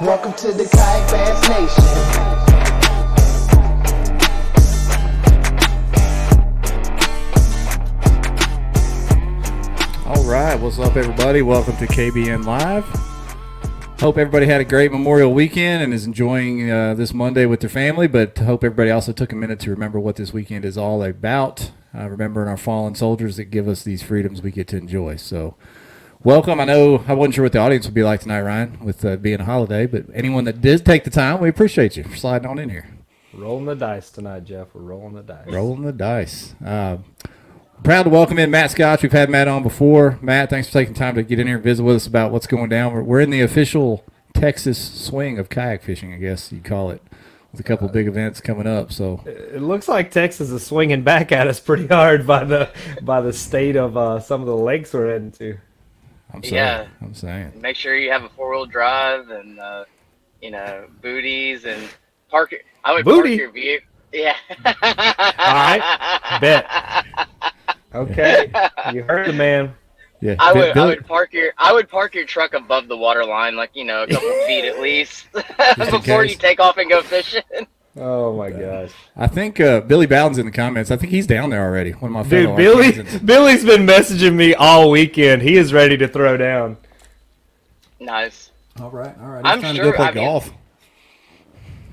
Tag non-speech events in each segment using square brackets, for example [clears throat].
Welcome to the Kayak Bass Nation. All right, what's up, everybody? Welcome to KBN Live. Hope everybody had a great Memorial weekend and is enjoying uh, this Monday with their family. But hope everybody also took a minute to remember what this weekend is all about. Uh, remembering our fallen soldiers that give us these freedoms we get to enjoy. So, welcome. I know I wasn't sure what the audience would be like tonight, Ryan, with uh, being a holiday. But anyone that did take the time, we appreciate you for sliding on in here. Rolling the dice tonight, Jeff. We're rolling the dice. Rolling the dice. Uh, proud to welcome in Matt Scotch. We've had Matt on before. Matt, thanks for taking time to get in here and visit with us about what's going down. We're, we're in the official Texas swing of kayak fishing, I guess you'd call it, with a couple big events coming up. So It looks like Texas is swinging back at us pretty hard by the by the state of uh, some of the lakes we're heading to. I'm saying, Yeah. I'm saying, Make sure you have a four wheel drive and uh, you know booties and park. your- I would Booty? park your vehicle. Yeah. All right. Bet. [laughs] Okay, you heard the man. yeah. I Bi- would I would park your I would park your truck above the water line, like you know, a couple [laughs] feet at least, [laughs] before you take off and go fishing. Oh my gosh, I think uh, Billy Bowden's in the comments. I think he's down there already. One of my dude, fellow Billy Arkansans. [laughs] Billy's been messaging me all weekend. He is ready to throw down. nice. All right, all right. I'm trying sure- to go play I mean- golf.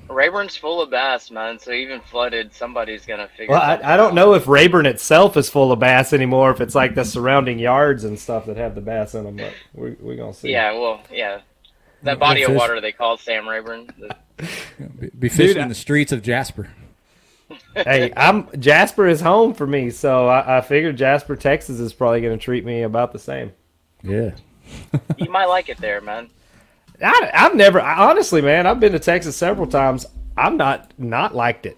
Rayburn's full of bass, man. So even flooded, somebody's gonna figure. Well, I, I don't out. know if Rayburn itself is full of bass anymore. If it's like the surrounding yards and stuff that have the bass in them, but we we gonna see. Yeah, well, yeah. That body of water they call Sam Rayburn. [laughs] Be, be fishing Dude, in the streets of Jasper. [laughs] hey, I'm Jasper is home for me, so I, I figured Jasper, Texas is probably going to treat me about the same. Yeah. [laughs] you might like it there, man. I, I've never, I, honestly, man, I've been to Texas several times. I'm not not liked it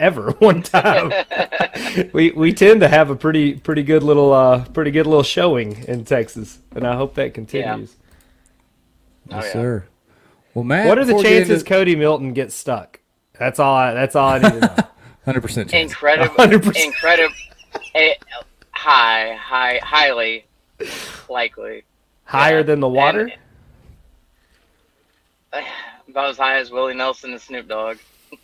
ever one time. we we tend to have a pretty pretty good little uh pretty good little showing in Texas, and I hope that continues. Yes, yeah. sir. Well, Matt, What are the before we get chances into- Cody Milton gets stuck? That's all. I, that's all I need to know. [laughs] Hundred percent. Incredible, 100%. incredible, eh, high, high, highly likely. Higher Yeah, than the water. and- About as high as Willie Nelson and Snoop Dogg. [laughs]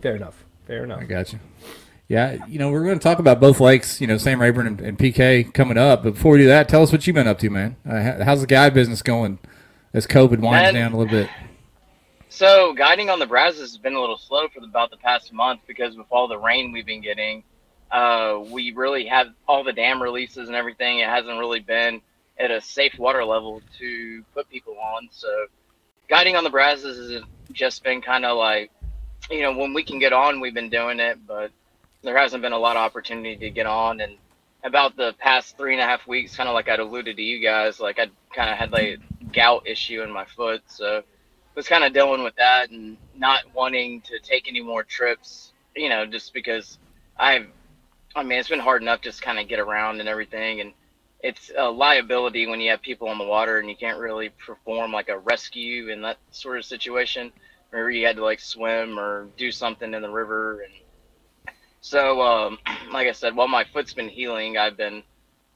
Fair enough. Fair enough. I got you. Yeah, you know we're going to talk about both lakes. You know, Sam Rayburn and, and PK coming up. But before we do that, tell us what you've been up to, man. Uh, how's the guide business going as COVID winds Man. down a little bit? So guiding on the Brazos has been a little slow for the, about the past month because with all the rain we've been getting, uh, we really have all the dam releases and everything. It hasn't really been at a safe water level to put people on. So guiding on the Brazos has just been kind of like, you know, when we can get on, we've been doing it, but there hasn't been a lot of opportunity to get on. And about the past three and a half weeks, kind of like I'd alluded to you guys, like I kind of had like gout issue in my foot, so was kind of dealing with that and not wanting to take any more trips, you know, just because I've, I mean, it's been hard enough just kind of get around and everything. And it's a liability when you have people on the water and you can't really perform like a rescue in that sort of situation where you had to like swim or do something in the river. And so, um, [clears throat] like I said, while my foot's been healing, I've been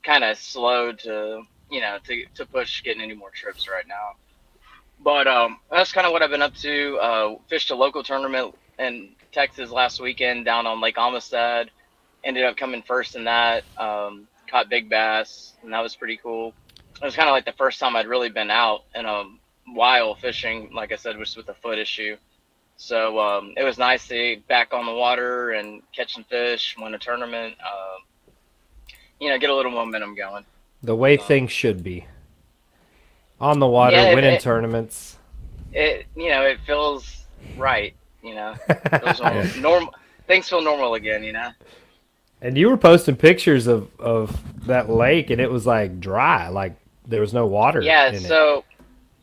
kind of slow to, you know, to, to push getting any more trips right now. But um, that's kind of what I've been up to. Uh, fished a local tournament in Texas last weekend down on Lake Amistad. Ended up coming first in that. Um, caught big bass, and that was pretty cool. It was kind of like the first time I'd really been out in a while fishing. Like I said, was with a foot issue. So um, it was nice to be back on the water and catching fish, win a tournament. Um, you know, get a little momentum going. The way uh, things should be. On the water, Yeah, winning it- tournaments. It you know it feels right. You know, [laughs] normal. normal. Things feel normal again. You know. And you were posting pictures of, of that lake, and it was like dry, like there was no water. Yeah, in it. so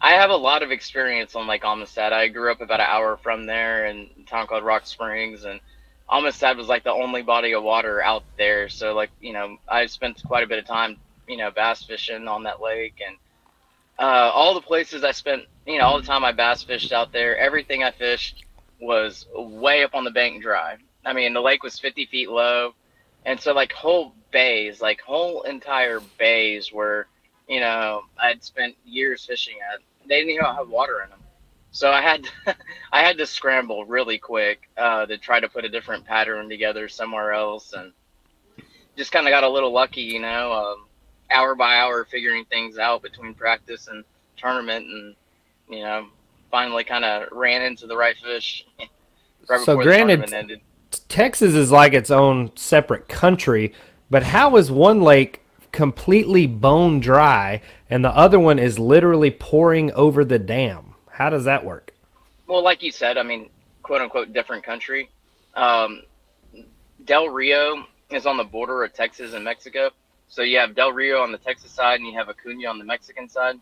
I have a lot of experience on Lake Amistad. I grew up about an hour from there in a town called Rock Springs, and Amistad was like the only body of water out there. So, like, you know, I spent quite a bit of time, you know, bass fishing on that lake, and uh, all the places I spent, you know, all the time I bass fished out there, everything I fished was way up on the bank dry. I mean, the lake was 50 feet low, and so like whole bays, like whole entire bays were you know, I'd spent years fishing at they didn't even have water in them. So I had [laughs] I had to scramble really quick uh, to try to put a different pattern together somewhere else, and just kind of got a little lucky, you know, um, hour by hour figuring things out between practice and tournament, and you know, finally kind of ran into the right fish [laughs] right So granted-. Texas is like its own separate country, but how is one lake completely bone dry and the other one is literally pouring over the dam? How does that work? Well, like you said, I mean, quote unquote, different country. Um, Del Rio is on the border of Texas and Mexico. So you have Del Rio on the Texas side and you have Acuna on the Mexican side.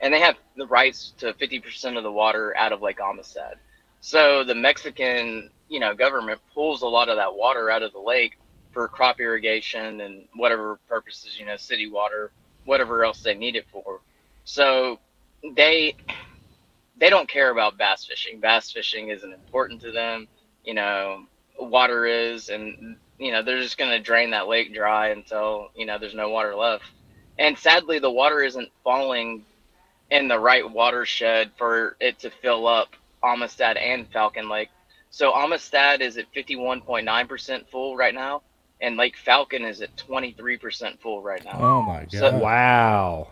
And they have the rights to 50% of the water out of Lake Amistad. So the Mexican, you know, government pulls a lot of that water out of the lake for crop irrigation and whatever purposes, you know, city water, whatever else they need it for. So they they don't care about bass fishing. Bass fishing isn't important to them. You know, water is, and you know they're just gonna drain that lake dry until you know there's no water left. And sadly, the water isn't falling in the right watershed for it to fill up Amistad and Falcon Lake. So Amistad is at 51.9% full right now, and Lake Falcon is at 23% full right now. Oh my god! So- Wow.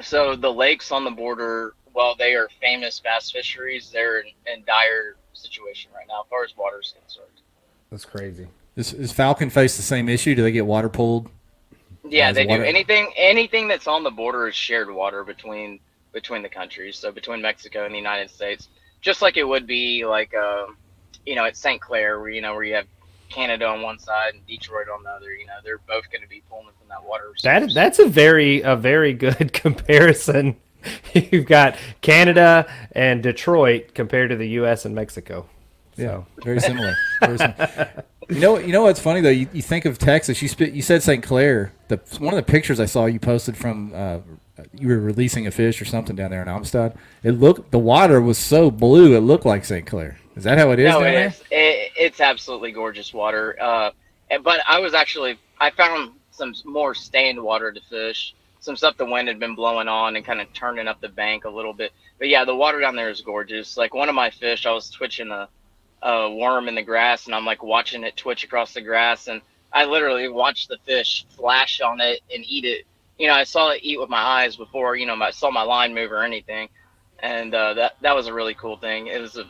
So the lakes on the border, while they are famous bass fisheries, they're in, in dire situation right now as far as water is concerned. That's crazy. Does, does Falcon face the same issue? Do they get water pulled? Yeah, they water- do. Anything anything that's on the border is shared water between between the countries. So between Mexico and the United States, just like it would be like um, you know at St. Clair, where you know where you have Canada on one side and Detroit on the other. You know they're both going to be pulling from that water. That source. that's a very a very good [laughs] comparison. You've got Canada and Detroit compared to the U.S. and Mexico. Yeah, very similar. Very similar. [laughs] you know, you know what's funny though? You, you think of Texas. You sp- you said St. Clair. The one of the pictures I saw you posted from uh, you were releasing a fish or something down there in Amistad. It looked the water was so blue. It looked like St. Clair. Is that how it is no, it there? is. It, it's absolutely gorgeous water. Uh, but I was actually I found some more stained water to fish. Some stuff the wind had been blowing on and kind of turning up the bank a little bit. But yeah, the water down there is gorgeous. Like one of my fish, I was twitching a, a worm in the grass, and I'm like watching it twitch across the grass, and I literally watched the fish flash on it and eat it. You know, I saw it eat with my eyes before you know I saw my line move or anything, and uh, that that was a really cool thing. It was a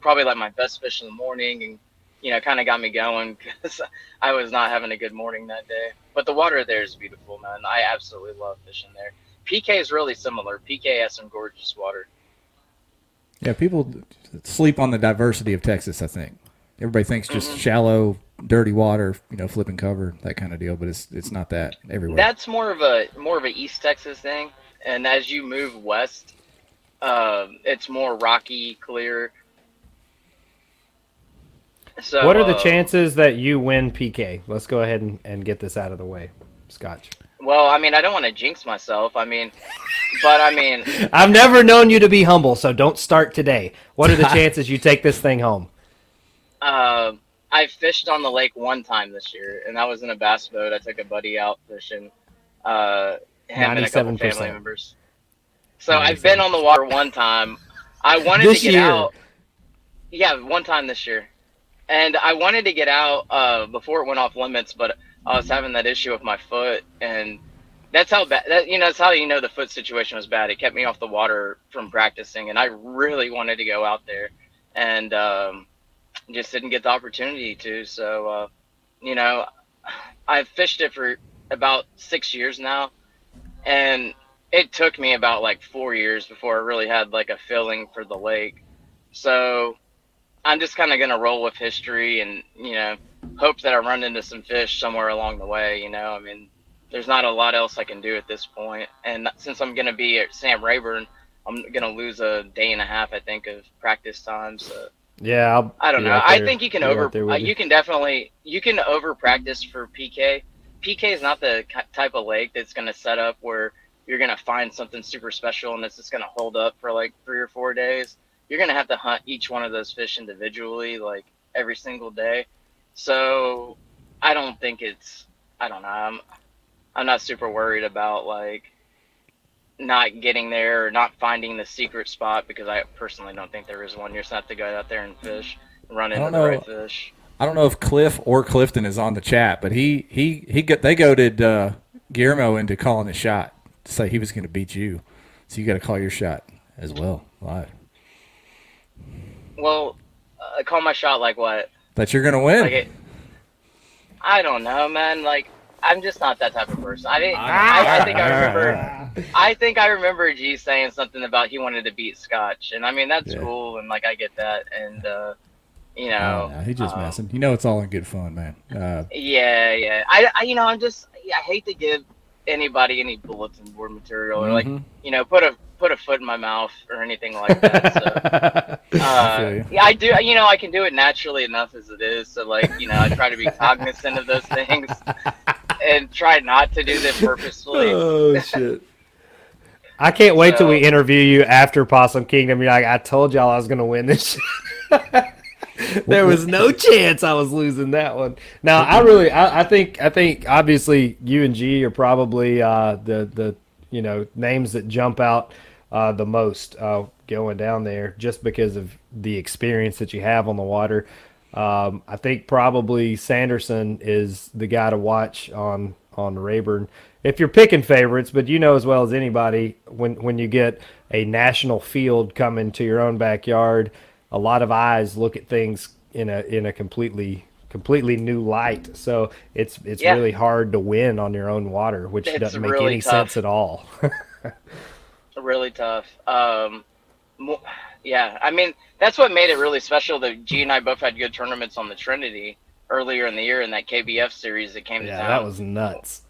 probably like my best fish in the morning and you know kind of got me going [laughs] because i was not having a good morning that day. But the water there is beautiful man. I absolutely love fishing there. Pk is really similar. Pk has some gorgeous water. Yeah, people sleep on the diversity of Texas. I think everybody thinks just Mm-hmm. shallow, dirty water, you know, flipping cover, that kind of deal. But it's it's not that everywhere. that's more of a more of a east texas thing and as you move west um, it's more rocky clear so what are the uh, chances that you win PK? Let's go ahead and, and get this out of the way, Scotch. Well i mean i don't want to jinx myself i mean but i mean [laughs] I've never known you to be humble, so don't start today. What are the [laughs] chances you take this thing home? Uh, I fished on the lake one time this year, and that was in a bass boat. I took a buddy out fishing. Uh, him and a couple 97%. family members. So I've been on the water one time. I wanted This to get year? out. Yeah, one time this year, and I wanted to get out uh, before it went off limits, but I was having that issue with my foot, and that's how bad. That, you know, that's how you know the foot situation was bad. It kept me off the water from practicing, and I really wanted to go out there, and um, just didn't get the opportunity to. So, uh, you know, I've fished it for about six years now, and it took me about like four years before I really had like a feeling for the lake. So, I'm just kind of gonna roll with history and you know hope that I run into some fish somewhere along the way. You know, I mean, there's not a lot else I can do at this point. and since I'm gonna be at Sam Rayburn, I'm gonna lose a day and a half, I think, of practice time. So. Yeah, I'll I don't know. I think you can over. uh, you can definitely you can over practice for PK. PK is not the type of lake that's going to set up where you're going to find something super special and it's just going to hold up for like three or four days. You're going to have to hunt each one of those fish individually, like every single day. So I don't think it's. I don't know. I'm. I'm not super worried about like not getting there or not finding the secret spot because I personally don't think there is one. You just have to go out there and fish, run into the know. right fish. I don't know if Cliff or Clifton is on the chat, but he he he got they goaded uh, Guillermo into calling a shot to say he was going to beat you. So you got to call your shot as well live. Well, uh, call my shot like what? That you're going to win. Like it, I don't know, man. Like I'm just not that type of person. I didn't. Ah. I, I think I remember. [laughs] I think I remember G saying something about he wanted to beat Scotch, and I mean that's Yeah. cool, and like I get that, and uh, you know, Oh, no, he just um, messing. You know, it's all in good fun, man. Uh, Yeah, yeah. I, I, you know, I'm just, I hate to give anybody any bulletin board material or like, Mhm. you know, put a put a foot in my mouth or anything like that. So, [laughs] uh, feel yeah, I do. You know, I can do it naturally enough as it is. So, like, you know, I try to be [laughs] cognizant of those things and try not to do them purposefully. [laughs] oh shit. I can't wait till we interview you after Possum Kingdom. You're like, I told y'all I was gonna win this. shit." there was no chance I was losing that one. Now I really, I, I think, I think obviously you and G are probably uh, the the you know names that jump out uh, the most uh, going down there, just because of the experience that you have on the water. Um, I think probably Sanderson is the guy to watch on on Rayburn. If you're picking favorites, but you know as well as anybody, when when you get a national field coming to your own backyard, a lot of eyes look at things in a in a completely completely new light. So it's it's Yeah. really hard to win on your own water, which It's doesn't make really any tough. sense at all. [laughs] really tough. Um, yeah, I mean that's what made it really special. That G and I both had good tournaments on the Trinity earlier in the year in that KBF series that came to yeah, town. that was nuts.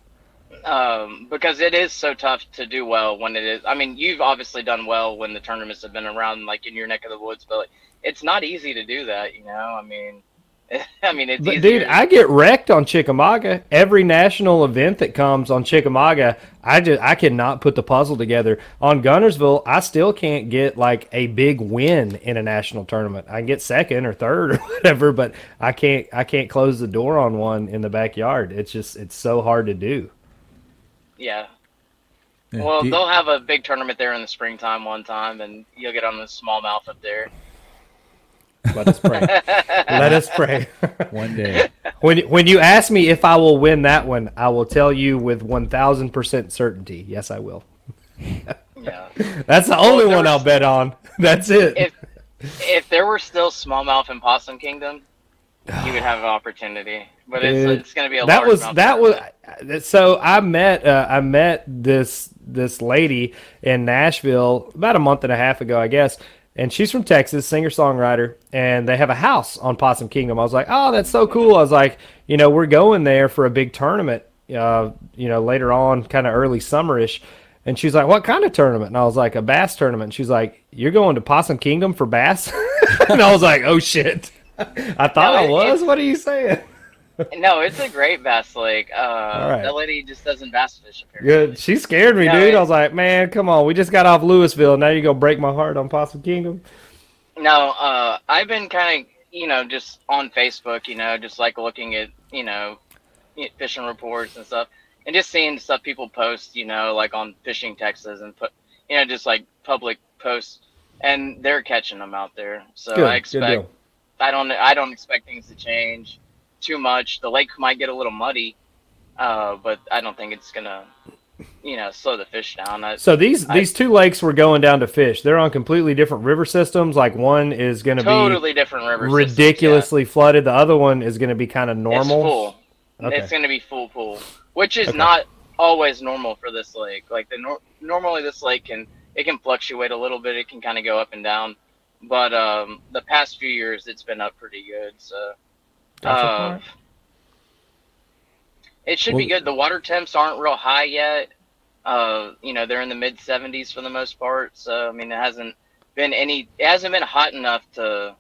um, because it is so tough to do well when it is. I mean, you've obviously done well when the tournaments have been around, like in your neck of the woods, but like, it's not easy to do that. You know, I mean, [laughs] I mean, it's But easier. dude, I get wrecked on Chickamauga. Every national event that comes on Chickamauga, I just I cannot put the puzzle together. On Guntersville, I still can't get like a big win in a national tournament. I can get second or third [laughs] or whatever, but I can't I can't close the door on one in the backyard. It's just it's so hard to do. yeah. yeah. Well, Do you- they'll have a big tournament there in the springtime one time, and you'll get on the smallmouth up there. Let us pray. [laughs] Let us pray. [laughs] one day. when when you ask me if I will win that one, I will tell you with one thousand percent certainty. Yes, I will. Yeah. [laughs] That's the only one I'll bet on. That's it. if if there were still smallmouth in Possum Kingdom, you would have an opportunity. But Dude, it's it's going to be a that was that was so I met uh, I met this this lady in Nashville about a month and a half ago, I guess. And she's from Texas, singer songwriter, and they have a house on Possum Kingdom. I was like, oh, that's so cool. I was like, you know, we're going there for a big tournament, uh, you know, later on, kind of early summerish. And she's like, what kind of tournament? And I was like, a bass tournament. And she's like, you're going to Possum Kingdom for bass? [laughs] and I was like, oh shit. [laughs] I thought No, I it- was. What are you saying? No, it's a great bass lake. Uh, right. That lady just doesn't bass fish apparently. Good. She scared me, Yeah, dude. it- I was like, man, come on. We just got off Louisville. Now you're going to break my heart on Possum Kingdom. No, uh, I've been kind of, you know, just on Facebook, you know, just like looking at, you know, fishing reports and stuff, and just seeing stuff people post, you know, like on Fishing Texas and put, you know, just like public posts, and they're catching them out there. So Good. I expect. I don't, I don't expect things to change too much. The lake might get a little muddy, uh, but I don't think it's gonna, you know, slow the fish down. I, So these I- these two lakes we're going down to fish. They're on completely different river systems. Like one is going to totally different river be systems, ridiculously flooded. The other one is going to be kind of normal. It's full. Okay. It's going to be full pool, which is Okay. not always normal for this lake. Like the nor- normally this lake can it can fluctuate a little bit. It can kind of go up and down, but um, the past few years it's been up pretty good. So. Uh, it should be good. The water temps aren't real high yet. Uh, you know they're in the mid 70s for the most part. So I mean it hasn't been any. It hasn't been hot enough to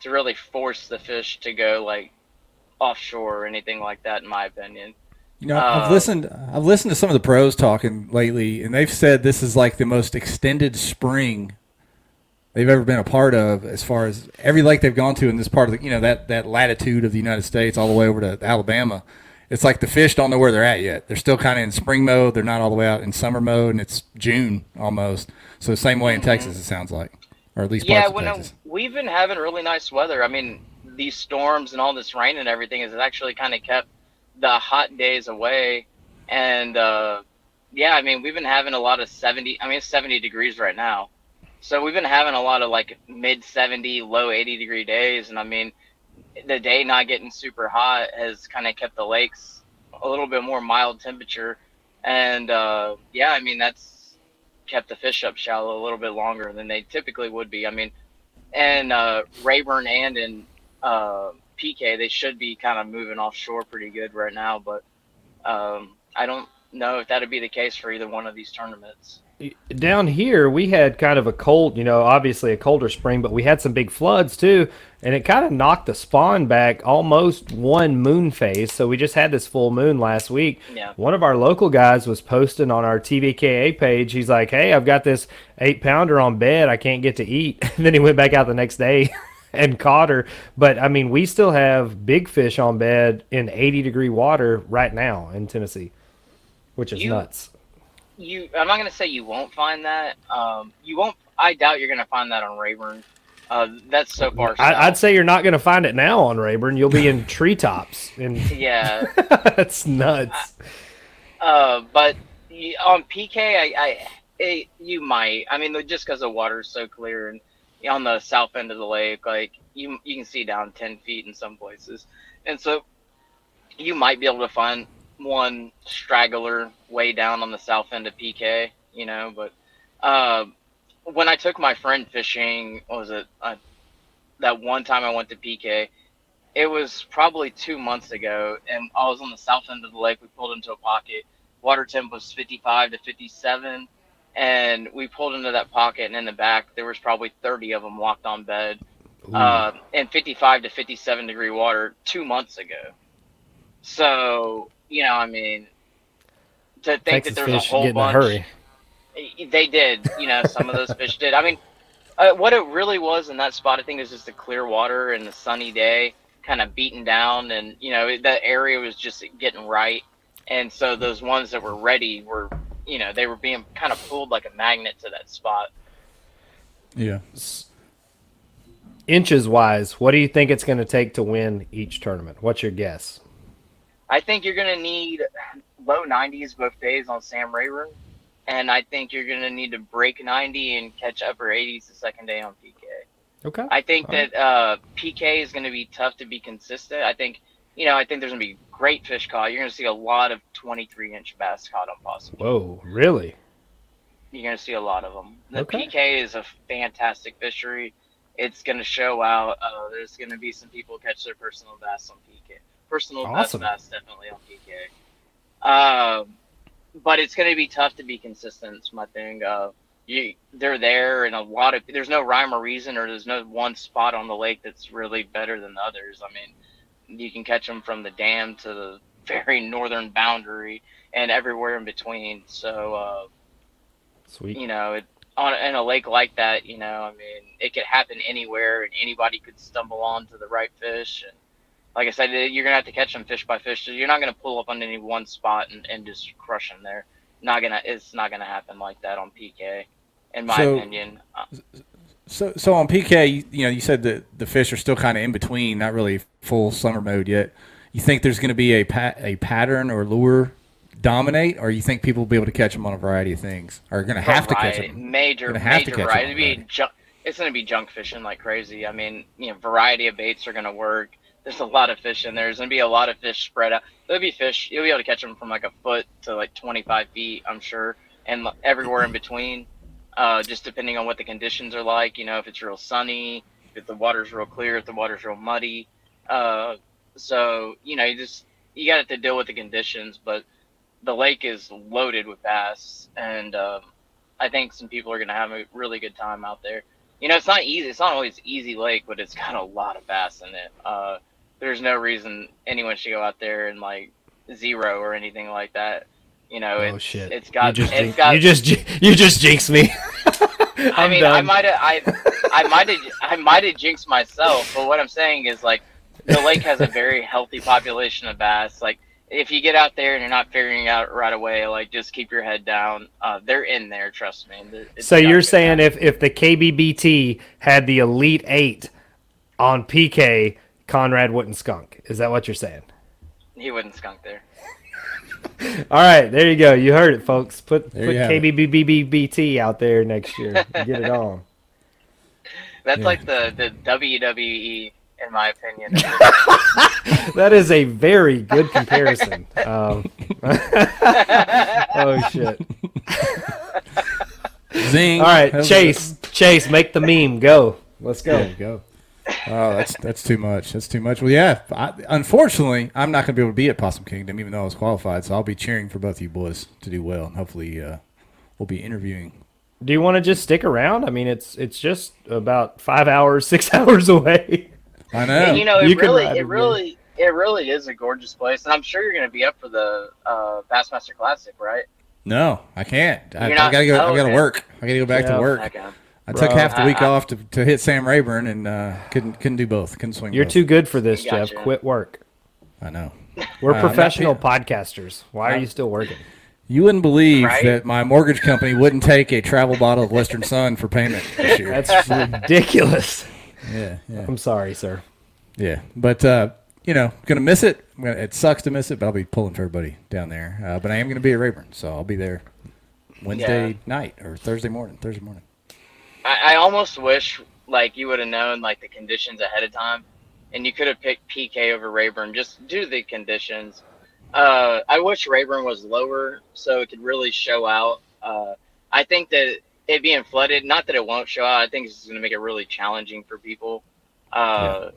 to really force the fish to go like offshore or anything like that, in my opinion. You know, I've Uh, listened. I've listened to some of the pros talking lately, and they've said this is like the most extended spring they've ever been a part of, as far as every lake they've gone to in this part of the, you know, that that latitude of the United States, all the way over to Alabama, it's like the fish don't know where they're at yet. They're still kind of in spring mode. They're not all the way out in summer mode, and it's June almost. So the same way in Texas, it sounds like, or at least yeah, parts when of uh, we've been having really nice weather. I mean, these storms and all this rain and everything has actually kind of kept the hot days away. And uh, yeah, I mean, we've been having a lot of 70. I mean, it's 70 degrees right now, so we've been having a lot of like mid 70, low 80 degree days. And I mean, the day not getting super hot has kind of kept the lakes a little bit more mild temperature. And uh, yeah, I mean, that's kept the fish up shallow a little bit longer than they typically would be. I mean, and uh, Rayburn and in uh, PK, they should be kind of moving offshore pretty good right now, but um, I don't know if that'd be the case for either one of these tournaments. Down here we had kind of a cold you know obviously a colder spring but we had some big floods too and it kind of knocked the spawn back almost one moon phase. So we just had this full moon last week. Yeah. one of our local guys was posting on our tvka page. He's like hey i've got this eight pounder on bed. I can't get to eat. [laughs] And then he went back out the next day [laughs] and caught her. But i mean we still have big fish on bed in 80 degree water right now in tennessee which is You- nuts You, I'm not gonna say you won't find that. Um, you won't. I doubt you're gonna find that on Rayburn. Uh, that's so far. I, I'd say you're not going to find it now on Rayburn. You'll be in [laughs] treetops, and yeah. [laughs] that's nuts. Uh, but on PK, I, I it, you might. I mean, just because the water's so clear and on the south end of the lake, like you you can see down ten feet in some places, and so you might be able to find one straggler way down on the south end of PK. You know, but uh, when I took my friend fishing, what was it? Uh, that one time I went to PK, it was probably two months ago, and I was on the south end of the lake. We pulled into a pocket. Water temp was 55 to 57, and we pulled into that pocket, and in the back there was probably 30 of them locked on bed, uh, in 55 to 57 degree water two months ago. So you know, I mean, to think Texas that there's a fish whole get in a bunch. hurry. They did. You know, some of those fish did. I mean, uh, what it really was in that spot, I think, is just the clear water and the sunny day, kind of beaten down, and you know, that area was just getting right. And so those ones that were ready were, you know, they were being kind of pulled like a magnet to that spot. Yeah. Inches wise, what do you think it's going to take to win each tournament? What's your guess? I think you're gonna need low 90s both days on Sam Rayburn, and I think you're gonna need to break 90 and catch upper 80s the second day on PK. Okay. I think All that uh, PK is going to be tough to be consistent. I think, you know, I think there's going to be great fish caught. You're going to see a lot of 23 inch bass caught on possum. Whoa, really? You're going to see a lot of them. The Okay. PK is a fantastic fishery. It's going to show out. Uh, there's going to be some people catch their personal bass on PK. Personal Awesome. best bass definitely on PK. Um, but it's going to be tough to be consistent. It's my thing. Uh, you, they're there, and a lot of there's no rhyme or reason, or there's no one spot on the lake that's really better than the others. I mean, you can catch them from the dam to the [laughs] very northern boundary and everywhere in between. So, uh, Sweet. you know, it, on in a lake like that, you know, I mean, it could happen anywhere, and anybody could stumble onto the right fish. And like I said, you're gonna have to catch them fish by fish. So you're not gonna pull up on any one spot and, and just crush them there. Not gonna. It's not gonna happen like that on PK, in my So- opinion. Uh, So, so on PK, you, you know, you said that the fish are still kind of in between, not really full summer mode yet. You think there's going to be a pa- a pattern or lure dominate, or you think people will be able to catch them on a variety of things, or are going to have to catch them? Major, to major variety. It'd be junk, it's gonna be junk fishing like crazy. I mean, you know, variety of baits are gonna work. There's a lot of fish in there. There's gonna be a lot of fish spread out. There'll be fish. You'll be able to catch them from like a foot to like 25 feet, I'm sure, and everywhere in between. Uh, just depending on what the conditions are like. You know, if it's real sunny, if the water's real clear, if the water's real muddy. Uh, so you know, you just you got to deal with the conditions, but the lake is loaded with bass, and um, I think some people are to have a really good time out there. You know, it's not easy. It's not always easy lake, but it's got a lot of bass in it. There's no reason anyone should go out there and like zero or anything like that. You know, Oh it's, shit! it's got you just, it's jinx- got. you just you just jinxed me. [laughs] I mean, I might have I [laughs] I might have I might have jinxed myself, but what I'm saying is like the lake has a very healthy population of bass. Like if you get out there and you're not figuring out right away, like just keep your head down. Uh, they're in there, trust me. It's So you're saying if if the KBBT had the Elite Eight on PK, Conrad wouldn't skunk. Is that what you're saying? he wouldn't skunk there. [laughs] All right, there you go. You heard it, folks. Put There put you have. KBBBBT out there next year. Get it on. [laughs] That's Yeah. like the the WWE, in my opinion. [laughs] That is a very good comparison. Um, oh shit! Zing. All right, How's Chase, Chase, make the meme. Go. Let's go. you go. Oh, that's that's too much. That's too much. Well, yeah. I, unfortunately, I'm not going to be able to be at Possum Kingdom, even though I was qualified. So I'll be cheering for both of you boys to do well, and hopefully, uh, we'll be interviewing. Do you want to just stick around? I mean, it's it's just about five hours, [laughs] six hours away. I know. you know, it You really, it it, really, it really is a gorgeous place, and I'm sure you're going to be up for the uh, Bassmaster Classic, right? no, I can't. I, I gotta go. oh, I gotta okay. work. I gotta go back Yeah. to work. Okay. I took half the week I- I- off to, to hit Sam Rayburn, and uh, couldn't couldn't do both. Couldn't swing. You're both. too good for this, Gotcha. Jeff. Quit work. I know. We're Uh, I'm not professional podcasters. Why are you still working? You wouldn't believe Right? that my mortgage company wouldn't take a travel bottle of Western Son for payment this year. That's ridiculous. [laughs] yeah, yeah. I'm sorry, sir. Yeah, but uh, you know, gonna miss it. I'm gonna, it sucks to miss it, but I'll be pulling for everybody down there. Uh, but I am gonna be at Rayburn, so I'll be there Wednesday Yeah. night or Thursday morning. Thursday morning. I, I almost wish like you would have known like the conditions ahead of time, and you could have picked PK over Rayburn just due to the conditions. Uh, I wish Rayburn was lower so it could really show out. Uh, I think that it being flooded, not that it won't show out. I think it's going to make it really challenging for people, uh,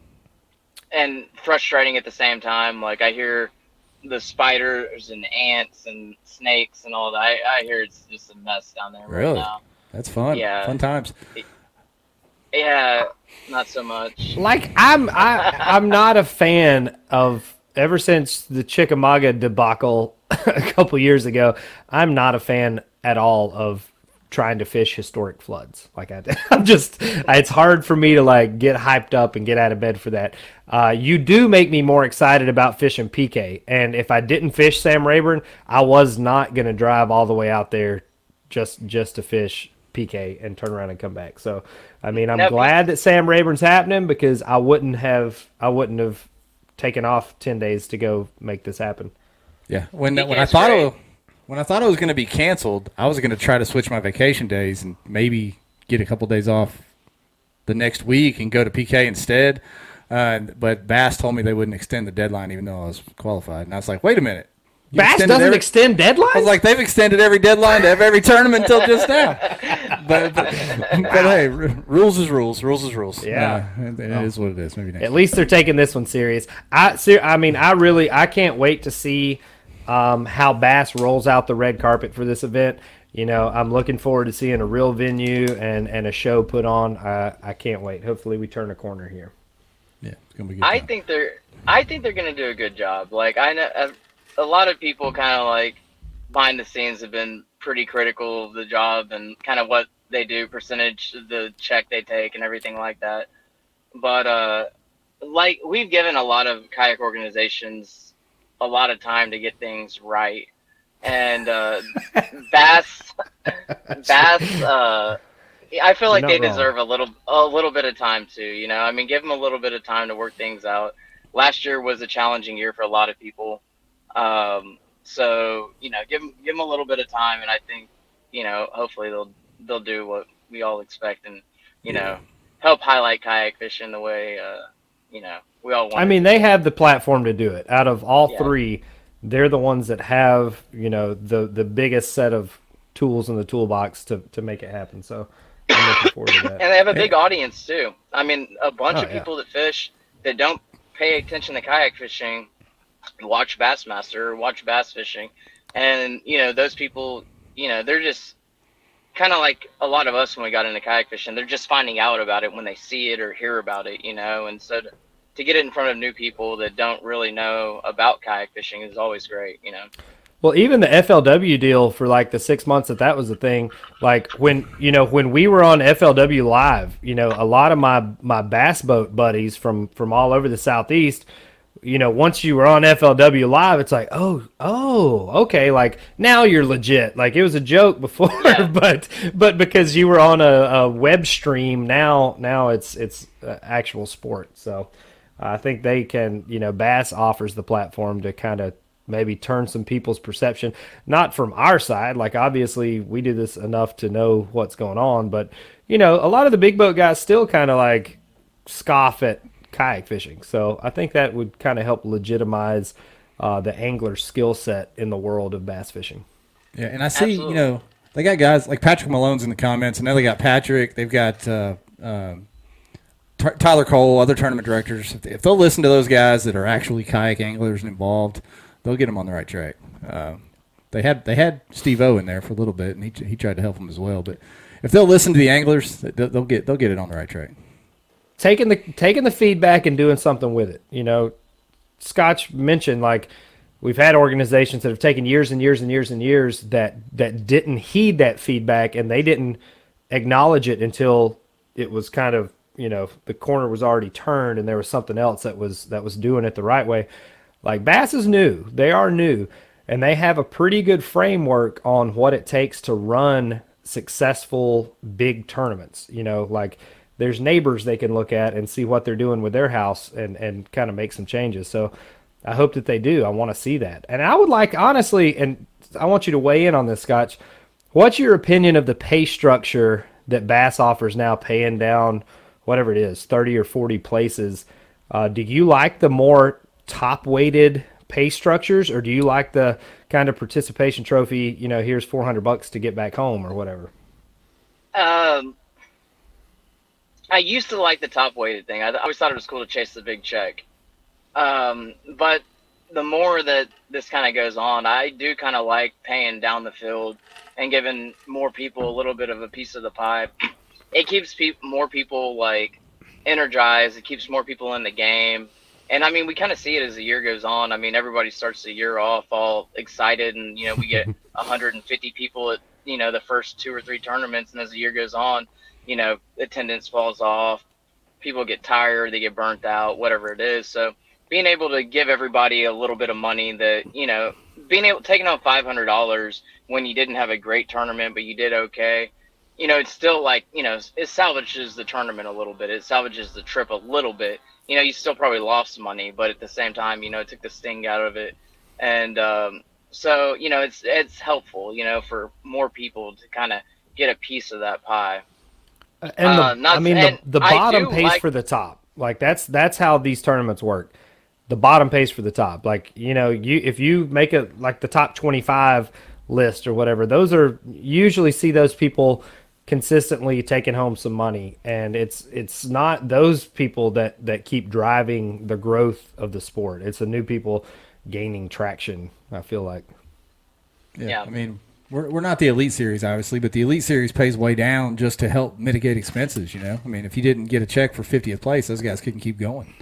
and frustrating at the same time. Like I hear the spiders and ants and snakes and all that. I, I hear it's just a mess down there Really? right now. That's fun. Yeah. fun times. Yeah, not so much. Like I'm I I'm not a fan of ever since the Chickamauga debacle [laughs] a couple years ago, I'm not a fan at all of trying to fish historic floods. Like I, [laughs] I'm just, it's hard for me to like get hyped up and get out of bed for that. Uh, you do make me more excited about fishing PK, and if I didn't fish Sam Rayburn, I was not gonna drive all the way out there just just to fish PK and turn around and come back. So, I mean, I'm Now, P- glad that Sam Rayburn's happening because I wouldn't have I wouldn't have taken off ten days to go make this happen. Yeah. When when I thought it, when I thought it was going to be canceled, I was going to try to switch my vacation days and maybe get a couple days off the next week and go to PK instead. Uh, but Bass told me they wouldn't extend the deadline even though I was qualified, and I was like, wait a minute. You Bass doesn't every- extend deadlines. I was like, they've extended every deadline to have every tournament until just now. [laughs] But, but, but hey, r- rules is rules. Rules is rules. Yeah. Uh, it, it is what it is. Maybe next. At least they're taking this one serious. I ser- I mean, I really I can't wait to see um, how Bass rolls out the red carpet for this event. You know, I'm looking forward to seeing a real venue and, and a show put on. I I can't wait. Hopefully, we turn a corner here. yeah, it's gonna be a good. I time. think they're I think they're gonna do a good job. Like I know a, lot of people kind of like behind the scenes have been pretty critical of the job and kind of what they do, percentage of the check they take, and everything like that. But uh, like we've given a lot of kayak organizations a lot of time to get things right, and uh, [laughs] Bass [laughs] Bass. Uh, I feel like they wrong. deserve a little a little bit of time too. You know, I mean, give them a little bit of time to work things out. Last year was a challenging year for a lot of people, um, so you know, give them give them a little bit of time, and I think you know, hopefully they'll they'll do what we all expect, and you know, help highlight kayak fishing the way uh, you know we all want. I mean, they have the platform to do it. Out of all Yeah. three, they're the ones that have you know the the biggest set of tools in the toolbox to to make it happen. So I'm looking forward to [laughs] that. and they have a big audience too. I mean, a bunch Oh, of yeah. people that fish that don't pay attention to kayak fishing watch Bassmaster watch bass fishing, and you know those people, you know, they're just kind of like a lot of us when we got into kayak fishing. They're just finding out about it when they see it or hear about it, you know, and so. To, to get it in front of new people that don't really know about kayak fishing is always great, you know. Well, even the FLW deal for like the six months that that was a thing, like when you know when we were on FLW live, you know, a lot of my my bass boat buddies from from all over the southeast, you know, once you were on FLW Live, it's like, oh, oh, okay, like now you're legit. Like it was a joke before, [laughs] Yeah. but but because you were on a, a web stream, now now it's it's uh, actual sport. So I think they can, you know, Bass offers the platform to kind of maybe turn some people's perception, not from our side. Like obviously we do this enough to know what's going on, but you know, a lot of the big boat guys still kind of like scoff at kayak fishing. So I think that would kind of help legitimize uh, the angler skill set in the world of bass fishing. Yeah, and I see, Absolutely. you know, they got guys like Patrick Malone's in the comments. I know they got Patrick. They've got uh, um, Ty- Tyler Cole, other tournament directors. If, they, if they'll listen to those guys that are actually kayak anglers and involved, they'll get them on the right track. Uh, they had they had Steve O in there for a little bit, and he he tried to help them as well. But if they'll listen to the anglers, they'll, they'll get they'll get it on the right track. Taking the taking the feedback and doing something with it. You know, Scotch mentioned like we've had organizations that have taken years and years and years and years that that didn't heed that feedback and they didn't acknowledge it until it was kind of you know the corner was already turned and there was something else that was that was doing it the right way. Like Bass is new; they are new, and they have a pretty good framework on what it takes to run successful big tournaments. You know, like there's neighbors they can look at and see what they're doing with their house and and kind of make some changes. So I hope that they do. I want to see that. And I would like honestly and I want you to weigh in on this Scotch. What's your opinion of the pay structure that Bass offers now paying down whatever it is, 30 or 40 places? Uh, do you like the more top weighted pay structures or do you like the kind of participation trophy, you know, here's 400 bucks to get back home or whatever? Um, I used to like the top weighted thing. I, I always thought it was cool to chase the big check. Um, but the more that this kind of goes on, I do kind of like paying down the field and giving more people a little bit of a piece of the pie. It keeps pe- more people like energized. It keeps more people in the game. And I mean, we kind of see it as the year goes on. I mean, everybody starts the year off all excited, and you know, we get [laughs] 150 people at you know the first two or three tournaments, and as the year goes on, you know, attendance falls off. People get tired, they get burnt out, whatever it is. So being able to give everybody a little bit of money that you know, being able taking on five hundred dollars when you didn't have a great tournament, but you did okay. You know, it's still like you know, it salvages the tournament a little bit. It salvages the trip a little bit. You know, you still probably lost money, but at the same time, you know, it took the sting out of it, and um, so you know, it's it's helpful. You know, for more people to kind of get a piece of that pie. And the, Uh, not- I mean, the, the bottom do pays like- for the top. Like that's that's how these tournaments work. The bottom pays for the top. Like you know, you if you make it like the top twenty five list or whatever, those are usually see those people consistently taking home some money, and it's it's not those people that that keep driving the growth of the sport. It's the new people gaining traction. I feel like. Yeah, Yeah. I mean, we're, we're not the elite series, obviously, but the elite series pays way down just to help mitigate expenses. You know, I mean, if you didn't get a check for 50th place, those guys couldn't keep going.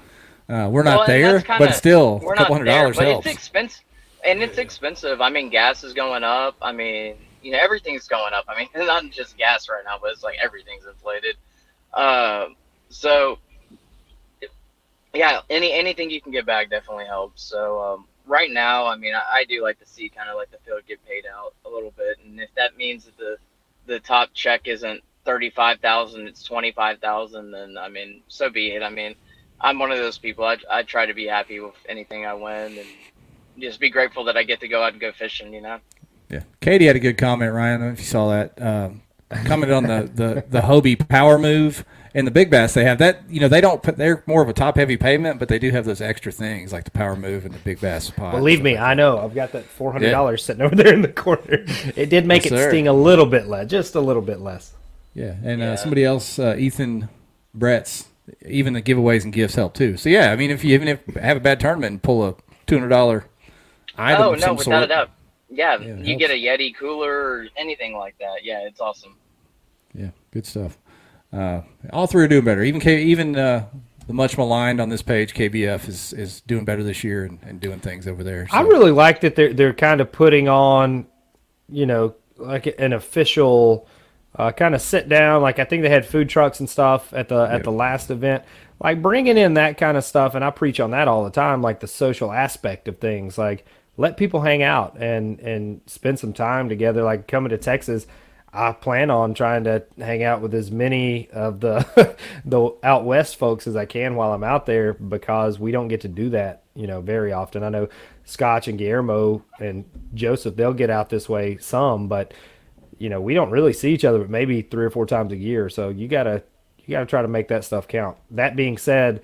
Uh, we're not Well, and there, kinda- but still, a couple hundred there, dollars but helps. It's expensive, and it's expensive. I mean, gas is going up. I mean, you know, everything's going up. I mean, [laughs] not just gas right now, but it's like everything's inflated. Uh, so, yeah, any anything you can get back definitely helps. So, um, right now, I mean, I, I do like to see kind of like the field get paid out a little bit, and if that means that the the top check isn't thirty five thousand, it's twenty five thousand, then I mean, so be it. I mean. I'm one of those people. I, I try to be happy with anything I win and just be grateful that I get to go out and go fishing, you know? Yeah, Katie had a good comment, Ryan. I don't know if you saw that. Um, commented on the the the Hobie power move and the big bass they have that. You know, they don't put. They're more of a top heavy pavement, but they do have those extra things like the power move and the big bass pod. Believe me, I know. I've got that four hundred dollars sitting over there in the corner. It did make Yes, it sir. sting a little bit less, just a little bit less. Yeah, and Uh, somebody else, uh, Ethan Brett's, even the giveaways and gifts help too. So yeah, I mean, if you even if have a bad tournament and pull a two hundred dollar item oh, of no, some without sort, a doubt. Yeah, Yeah, it you get a Yeti cooler or anything like that. Yeah, it's awesome. yeah, good stuff. Uh, all three are doing better. Even K, even uh, the much maligned on this page, KBF is is doing better this year and, and doing things over there. I really like that they're they're kind of putting on, you know, like an official uh, kind of sit down. Like I think they had food trucks and stuff at the at the last event. Like bringing in that kind of stuff, and I preach on that all the time. Like the social aspect of things. Like let people hang out and and spend some time together. Like coming to Texas. I plan on trying to hang out with as many of the [laughs] the out west folks as I can while I'm out there because we don't get to do that, you know, very often. I know Scotch and Guillermo and Joseph they'll get out this way some, but you know we don't really see each other but maybe three or four times a year. So you gotta you gotta try to make that stuff count. That being said,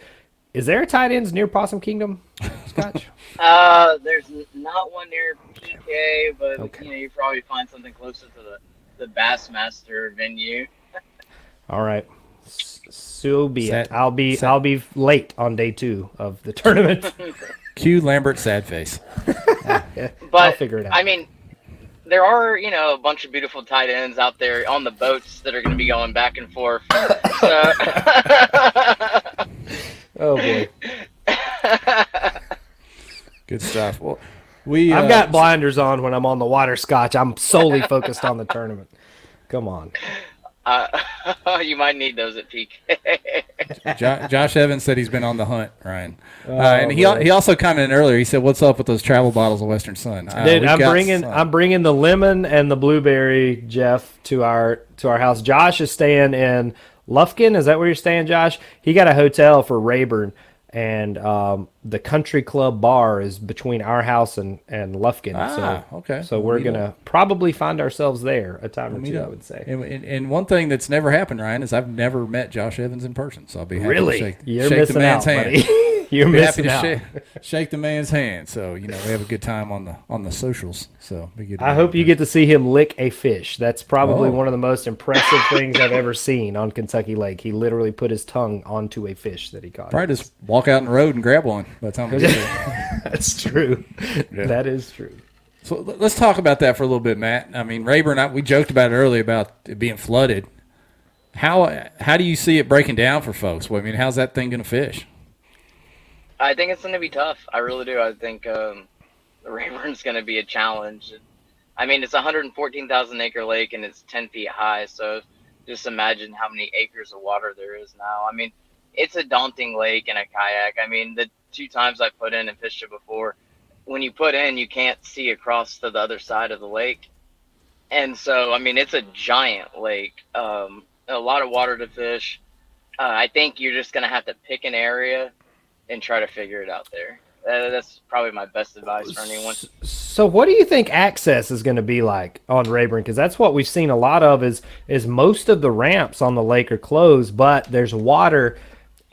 is there a tight ends near Possum Kingdom, Scotch? [laughs] Uh, there's not one near PK, but Okay. you know you probably find something closer to the the Bassmaster venue. All right. So be Sad- it. I'll be sad- I'll be late on day two of the tournament. [laughs] Cue Lambert sad face. [laughs] But I'll figure it out. I mean, there are you know a bunch of beautiful tight ends out there on the boats that are going to be going back and forth. So, [laughs] oh boy. Good stuff. Well, we I've uh, got blinders on when I'm on the water scotch. I'm solely focused on the [laughs] tournament. Come on. uh, [laughs] you might need those at PK. [laughs] Jo- Josh Evans said he's been on the hunt, Ryan, uh, Oh, and he man. he also commented earlier. He said, "What's up with those travel bottles of Western Son?" Uh, Dude, I'm bringing some. I'm bringing the lemon and the blueberry, Jeff, to our to our house. Josh is staying in Lufkin. Is that where you're staying, Josh? He got a hotel for Rayburn, and um, the country club bar is between our house and and Lufkin. Ah, so, okay. So we're Meet gonna probably find ourselves there a time or Meet two. I would say. And, and, and one thing that's never happened, Ryan, is I've never met Josh Evans in person. So I'll be happy Really, to shake, you're shake the man's out, hand. [laughs] buddy. [laughs] you're Be happy missing to out. shake, shake the man's hand. So you know we have a good time on the on the socials. So be good. I hope you get to see him lick a fish. That's probably Oh. one of the most impressive things I've ever seen on Kentucky Lake. He literally put his tongue onto a fish that he caught. Probably just walk out in the road and grab one by the time we get. [laughs] That's true. That is true. So let's talk about that for a little bit, Matt. I mean, Rayburn, I, we joked about it earlier about it being flooded. How how do you see it breaking down for folks? Well, I mean, how's that thing going to fish? I think it's going to be tough. I really do. I think um, the [laughs] Rayburn's going to be a challenge. I mean, it's a 114,000 acre lake and it's 10 feet high. So just imagine how many acres of water there is now. I mean, it's a daunting lake in a kayak. I mean, the two times I put in and fished it before, when you put in, you can't see across to the other side of the lake. And so, I mean, it's a giant lake, um, a lot of water to fish. Uh, I think you're just going to have to pick an area and try to figure it out there. Uh, that's probably my best advice for anyone. So, what do you think access is going to be like on Rayburn? Because that's what we've seen a lot of. Is is most of the ramps on the lake are closed, but there's water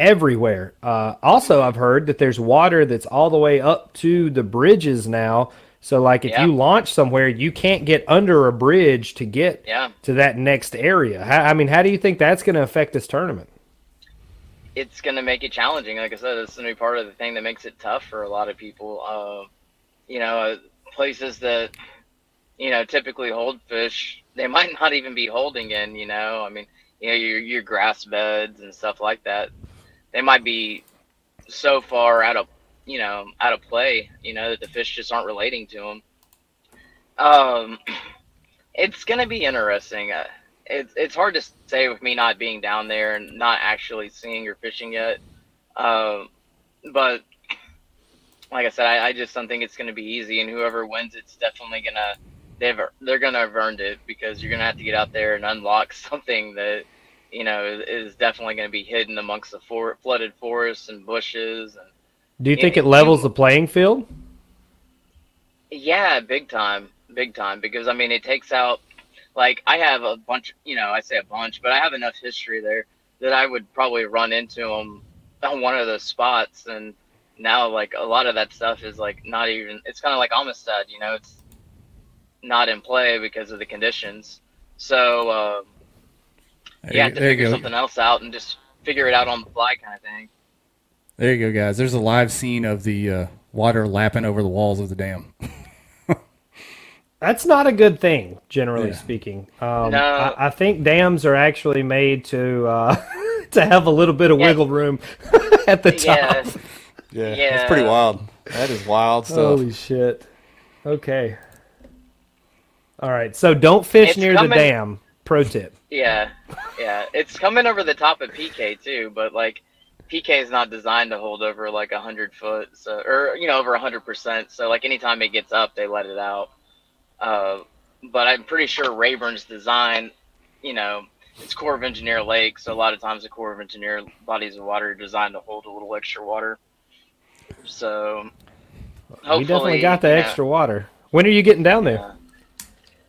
everywhere. Uh, also, I've heard that there's water that's all the way up to the bridges now. So, like if Yeah. you launch somewhere, you can't get under a bridge to get Yeah, to that next area. How, I mean, how do you think that's going to affect this tournament? It's going to make it challenging. Like I said, it's going to be part of the thing that makes it tough for a lot of people. Uh, you know, uh, places that you know typically hold fish, they [laughs] might not even be holding in. You know, I mean, you know, your your grass beds and stuff like that, they might be so far out of you know out of play. You know that the fish just aren't relating to them. Um, [clears throat] it's going to be interesting. Uh, it's it's hard to say with me not being down there and not actually seeing or fishing yet. Um, but like I said, I, I just don't think it's going to be easy, and whoever wins, it's definitely gonna they've they're gonna have earned it because you're gonna have to get out there and unlock [laughs] something that you know is, is definitely going to be hidden amongst the for, flooded forests and bushes and Do you think it you- levels the playing field? Yeah, big time, big time. Because I mean, it takes out. Like I have a bunch, you know, I say a bunch, but I have enough history there that I would probably run into them on one of those spots. And now, like a lot of that stuff is like not even. It's kind of like Amistad, you know, it's not in play because of the conditions. So uh, you have to there figure something else out and just figure it out on the fly, kind of thing. There you go, guys. There's a live scene of the uh, water lapping over the walls of the dam. [laughs] That's not a good thing, generally Yeah. speaking. Um, No. I, I think dams are actually made to uh, [laughs] to have a little bit of Yeah. wiggle room [laughs] at the top. Yeah, Yeah, Yeah. that's pretty wild. That is wild stuff. Holy shit. Okay. All right. So don't fish It's near coming. the dam. Pro tip. Yeah, yeah. It's coming over the top of PK too, but like PK is not designed to hold over like a hundred foot, so or you know over a hundred percent. So like anytime it gets up, they let it out. Uh, but I'm pretty sure Rayburn's design, you know, it's Corps of Engineer Lake, so a lot of times the Corps of Engineer bodies of water are designed to hold a little extra water. So hopefully, we definitely got the you know, extra water. When are you getting down there? Yeah.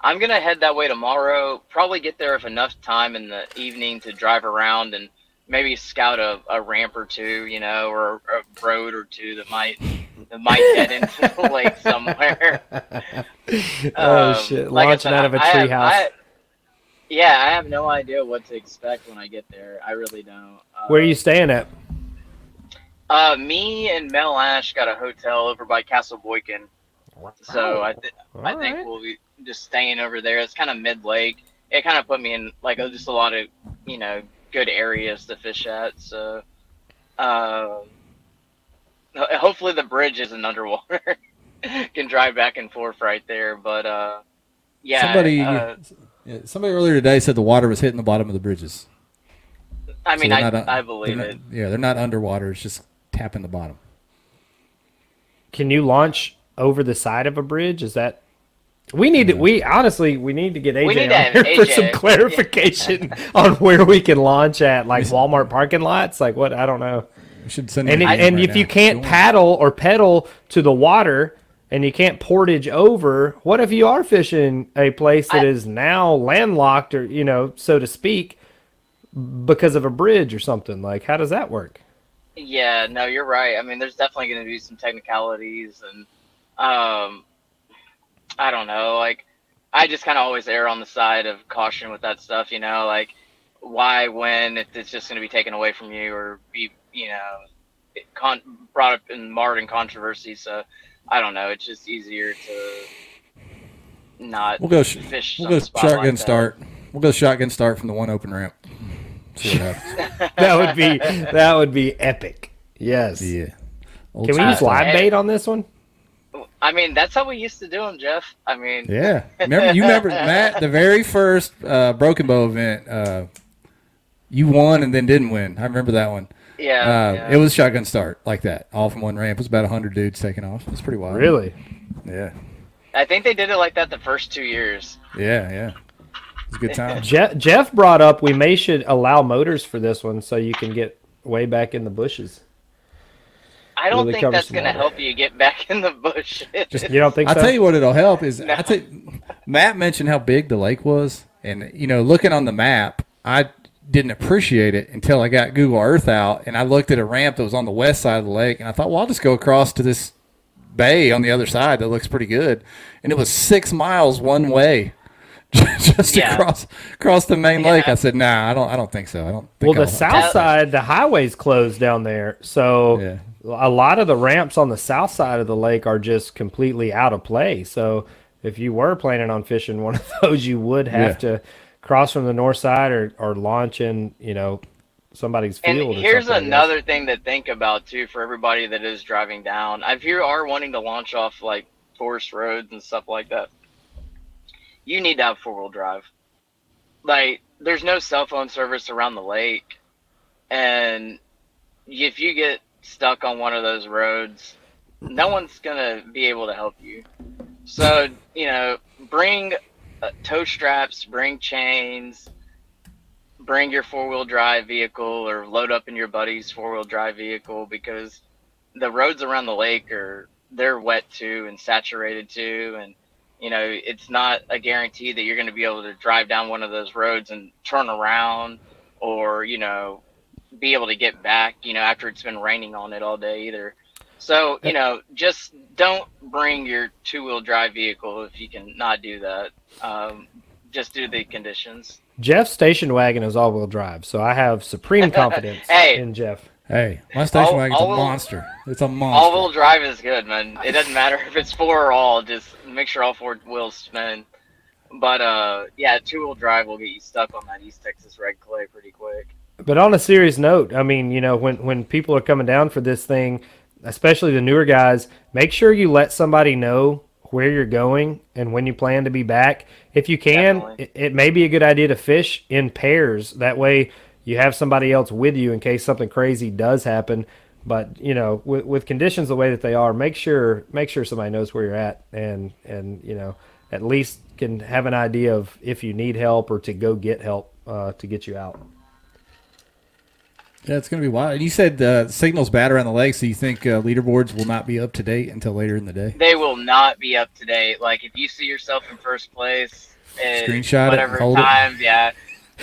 I'm gonna head that way tomorrow. Probably get there with enough time in the evening to drive around and maybe scout a, a ramp or two, you know, or a road or two that might that might get into [laughs] the lake somewhere. [laughs] oh Um, shit! like Launching said, out of a treehouse. Yeah, I have no idea what to expect when I get there. I really don't. Uh, Where are you staying at? Uh, me and Mel Ash got a hotel over by Castle Boykin. So I, th- I think we'll be just staying over there. It's kind of mid lake. It kind of put me in like just a lot of you know good areas to fish at. So, uh, [laughs] hopefully the bridge isn't underwater. [laughs] Can drive back and forth right there. But uh, yeah, somebody, uh, yeah, somebody earlier today said the water was hitting the bottom of the bridges. I mean, they're I, not I believe not- it. Yeah, they're not underwater. It's just tapping the bottom. Can you launch over the side of a bridge? Is that we need to? We honestly we need to get AJ We need on to have here for some AJ. clarification [laughs] on where we can launch at, like Walmart parking lots. Like what? I don't know. We should send And them if, and email if right you can't Go paddle or pedal to the water, and you can't portage over, what if you are fishing a place that I- is now landlocked, or you know, so to speak, because of a bridge or something? Like, how does that work? Yeah, no, you're right. I mean, there's definitely going to be some technicalities, and um, I don't know. Like, I just kind of always err on the side of caution with that stuff. You know, like why, when, if it's just going to be taken away from you or be, you know, con- brought up in marred in controversy. So I don't know. It's just easier to not We'll go. Sh- fish. we'll go shotgun like start. We'll go shotgun start from the one open ramp. See what happens. [laughs] [laughs] That would be that would be epic. Yes. yeah. Old Can we use live bait on this one? I mean, that's how we used to do them, Jeff. I mean, Yeah. Remember you remember [laughs] Matt the very first uh, Broken Bow event. Uh, you won and then didn't win. I remember that one. yeah, Uh, yeah. It was shotgun start like that, all from one ramp. It was about hundred dudes taking off. It was pretty wild. Really? Yeah. I think they did it like that the first two years. Yeah. Yeah. It was a good [laughs] time. Jeff, Jeff brought up we may should allow motors for this one so you can get way back in the bushes. I don't Really think that's going to help you get back in the bush. You don't think so? I'll so? tell you what it'll help is I tell Matt mentioned how big the lake was, and you know, looking on the map, I didn't appreciate it until I got Google Earth out and I looked at a ramp that was on the west side of the lake, and I thought, well, I'll just go across to this bay on the other side that looks pretty good, and it was six miles one way. [laughs] Just Yeah. across across the main Yeah. lake, I said, "Nah, I don't. I don't think so. I don't." well, Think the I'll- south That- side, the highway's closed down there, so Yeah. A lot of the ramps on the south side of the lake are just completely out of play. So if you were planning on fishing one of [laughs] those, you would have Yeah. to cross from the north side or, or launch in, you know, somebody's and field. or here's something, I another thing to think about too for everybody that is driving down. If you are wanting to launch off like forest roads and stuff like that, you need to have four wheel drive. Like, there's no cell phone service around the lake, and if you get stuck on one of those roads, no one's gonna be able to help you. So you know, bring uh, tow straps, bring chains, bring your four wheel drive vehicle or load up in your buddy's four wheel drive vehicle because the roads around the lake are they're wet too and saturated too and you know it's not a guarantee that you're going to be able to drive down one of those roads and turn around or you know be able to get back you know after it's been raining on it all day either so you know just don't bring your two wheel drive vehicle if you can not do that um, just do the conditions Jeff's station wagon is all wheel drive, so I have supreme [laughs] confidence Hey. in Jeff. Hey, my station All- wagon's a all-wheel- monster. It's a monster. All wheel drive is good, man. It doesn't matter if it's four or all. Just make sure all four wheels spin. But uh, yeah, two wheel drive will get you stuck on that East Texas red clay pretty quick. But on a serious note, I mean, you know, when when people are coming down for this thing, especially the newer guys, make sure you let somebody know where you're going and when you plan to be back. If you can, it, it may be a good idea to fish in pairs. That way, you have somebody else with you in case something crazy does happen. But you know, with, with conditions the way that they are, make sure make sure somebody knows where you're at and and you know at least can have an idea of if you need help or to go get help uh, to get you out. Yeah, it's going to be wild. And you said uh, signals bad around the lake, so you think uh, leaderboards will not be up to date until later in the day? They will not be up to date. Like if you see yourself in first place, in Screenshot it, whatever hold it. yeah,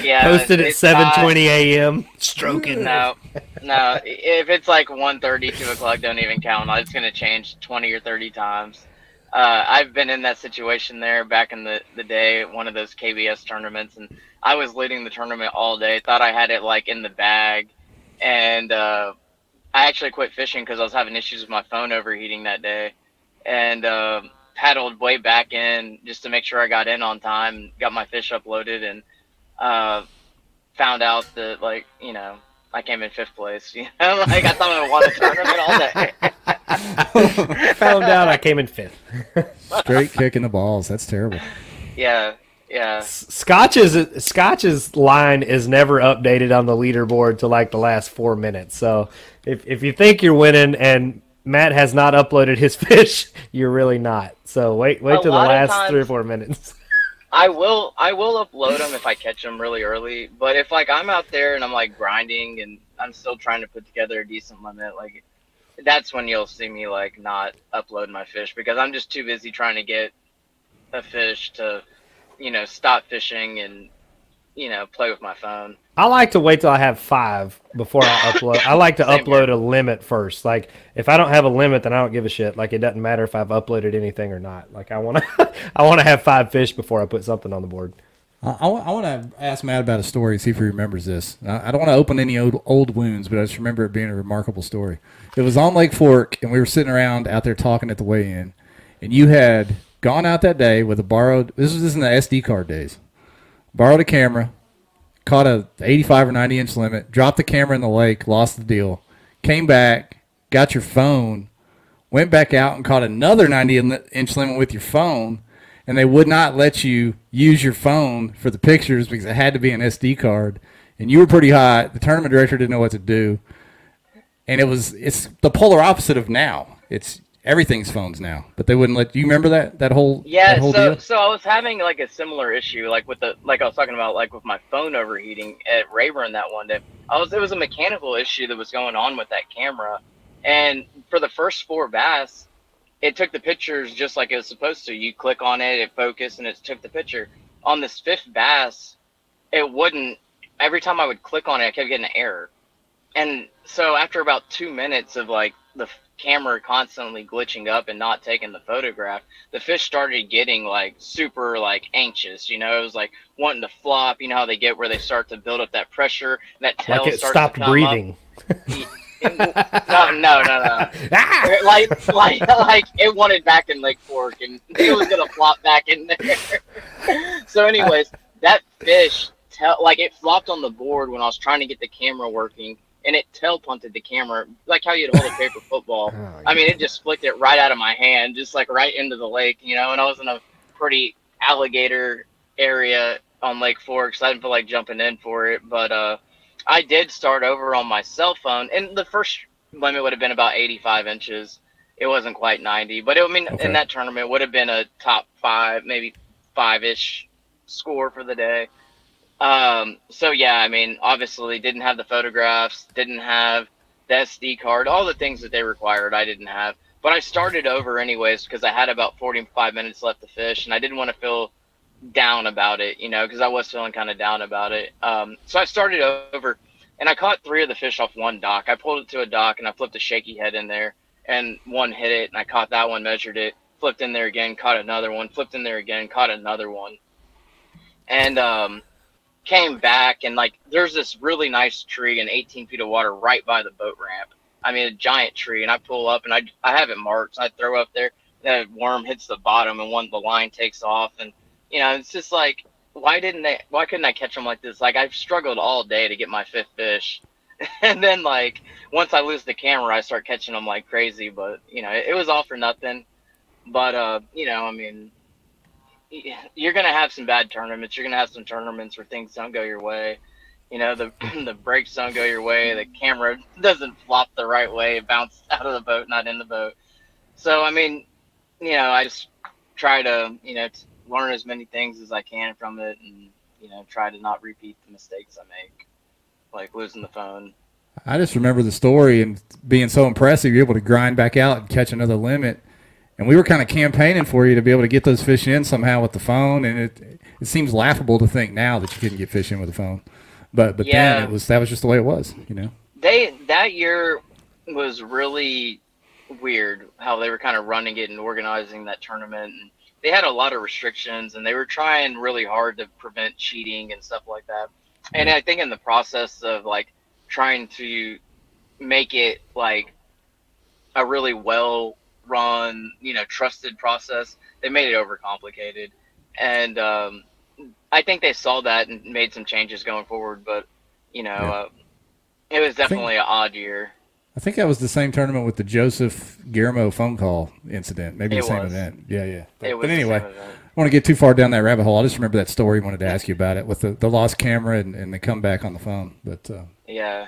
yeah. Posted at seven twenty a.m. Stroking. No, no. If it's like 1.30, 2 o'clock, don't even count. It's going to change 20 or 30 times. Uh, I've been in that situation there back in the, the day, one of those KBS tournaments, and I was leading the tournament all day. Thought I had it like in the bag, and uh, I actually quit fishing because I was having issues with my phone overheating that day, and um paddled way back in just to make sure I got in on time, got my fish uploaded, and uh, found out that like you know I came in fifth place. [laughs] You know, like I thought I won a tournament all day. [laughs] Found out I came in fifth. Straight kicking the balls. That's terrible. Yeah, yeah. Scotch's Scotch's line is never updated on the leaderboard to like the last four minutes. So if if you think you're winning and Matt has not uploaded his [laughs] fish, you're really not. So wait wait A till the last three or four minutes. [laughs] I will I will upload them if I catch them really early. But if like I'm out there and I'm like grinding and I'm still trying to put together a decent limit, like that's when you'll see me like not upload my fish because I'm just too busy trying to get a fish to, you know, stop fishing and you know play with my phone. I like to wait till I have five before I [laughs] upload. I like to Same upload a limit first. Like if I don't have a limit, then I don't give a shit. Like it doesn't matter if I've uploaded anything or not. Like I want to, [laughs] I want to have five fish before I put something on the board. I, I, want to ask Matt about a story, see if he remembers this. I, I don't want to open any old, old wounds, but I just remember it being a remarkable story. It was on Lake Fork, and we were sitting around out there talking at the weigh-in, and you had gone out that day with a borrowed. This was in the SD card days. Borrowed a camera, caught a 85 or 90 inch limit, dropped the camera in the lake, lost the deal, came back, got your phone, went back out and caught another 90 inch limit with your phone, and they would not let you use your phone for the pictures because it had to be an SD card. And you were pretty hot. The tournament director didn't know what to do, and it was it's the polar opposite of now. It's everything's phones now, but they wouldn't let you remember that that whole Yeah, that whole so deal. so I was having like a similar issue, like with the like I was talking about, like with my phone overheating at Rayburn that one day. I was it was a mechanical issue that was going on with that camera, and for the first four bass, it took the pictures just like it was supposed to. You click on it, it focused, and it took the picture. On this fifth bass, it wouldn't. Every time I would click on it, I kept getting an error, and so after about two minutes of like the camera constantly glitching up and not taking the photograph the fish started getting like super like anxious you know it was like wanting to flop you know how they get where they start to build up that pressure and that tail Like it starts stopped to breathing. [laughs] no no no no [laughs] Ah! like like like it wanted back in Lake Fork and [laughs] it was gonna flop back in there. so, anyways, that fish tell like it flopped on the board when I was trying to get the camera working, and it tail punted the camera like how you'd hold a paper football. [laughs] Oh, I mean, it just flicked it right out of my hand, just like right into the lake, you know. And I was in a pretty alligator area on Lake Fork, so I didn't feel like jumping in for it. But uh, I did start over on my cell phone, and the first limit would have been about 85 inches. It wasn't quite 90, but it, I mean, Okay. in that tournament would have been a top five, maybe five-ish score for the day. Um, so yeah, I mean, obviously didn't have the photographs, didn't have the SD card, all the things that they required, I didn't have. But I started over anyways because I had about 45 minutes left to fish, and I didn't want to feel down about it, you know, because I was feeling kind of down about it. Um, so I started over, and I caught three of the fish off one dock. I pulled it to a dock, and I flipped a shaky head in there, and one hit it, and I caught that one, measured it, flipped in there again, caught another one, flipped in there again, caught another one, and um, came back, and like there's this really nice tree in 18 feet of water right by the boat ramp. I mean, a giant tree, and I pull up, and I I have it marked. I throw up there, that worm hits the bottom, and one the line takes off, and you know, it's just like, why didn't they? Why couldn't I catch them like this? Like I've struggled all day to get my fifth fish, [laughs] and then like once I lose the camera, I start catching them like crazy. But you know, it, it was all for nothing. But uh, you know, I mean, you're gonna have some bad tournaments. You're gonna have some tournaments where things don't go your way. You know, the [clears throat] the brakes don't go your way. The camera doesn't flop the right way. [laughs] It bounced out of the boat, not in the boat. So I mean, you know, I just try to you know t- learn as many things as I can from it, and you know, try to not repeat the mistakes I make, like losing the phone. I just remember the story and being so impressive. You're able to grind back out and catch another limit. And we were kind of campaigning for you to be able to get those fish in somehow with the phone. And it it seems laughable to think now that you couldn't get fish in with the phone. But but Yeah. then it was that was just the way it was, you know. they that year was really weird how they were kind of running it and organizing that tournament and they had a lot of restrictions and they were trying really hard to prevent cheating and stuff like that and i think in the process of like trying to make it like a really well run you know trusted process they made it overcomplicated and um, i think they saw that and made some changes going forward but you know Yeah. uh, it was definitely an odd year I think that was the same tournament with the Joseph Guillermo phone call incident. Maybe It the same was. event. Yeah, yeah. But, but anyway. I want to get too far down that rabbit hole. I just remember that story. Wanted to ask you about it with the, the lost camera and, and the comeback on the phone. But uh, yeah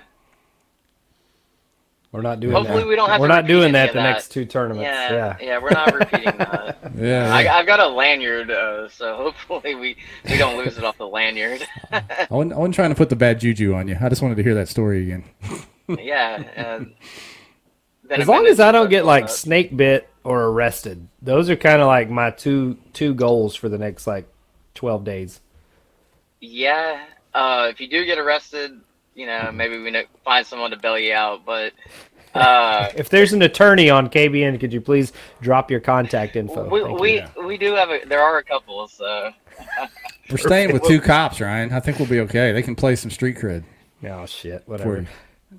We're not doing Hopefully that. we don't have We're to not doing that the that. next two tournaments. yeah Yeah. yeah we're not repeating that [laughs] yeah, I, yeah. I've got a lanyard, uh, so hopefully we, we don't lose it off the lanyard. [laughs] I, wasn't, I wasn't trying to put the bad juju on you. I just wanted to hear that story again. [laughs] yeah. Uh, As long as I don't get like up. snake bit or arrested, those are kind of like my two two goals for the next like twelve days. Yeah. Uh, if you do get arrested, you know, maybe we know, find someone to bail you out. But uh, [laughs] If there's an attorney on KBN, could you please drop your contact info? we, Thank we, you. we do have a, there are a couple, so [laughs] We're staying with two cops, Ryan. I think we'll be okay. They can play some street cred. Oh shit, whatever.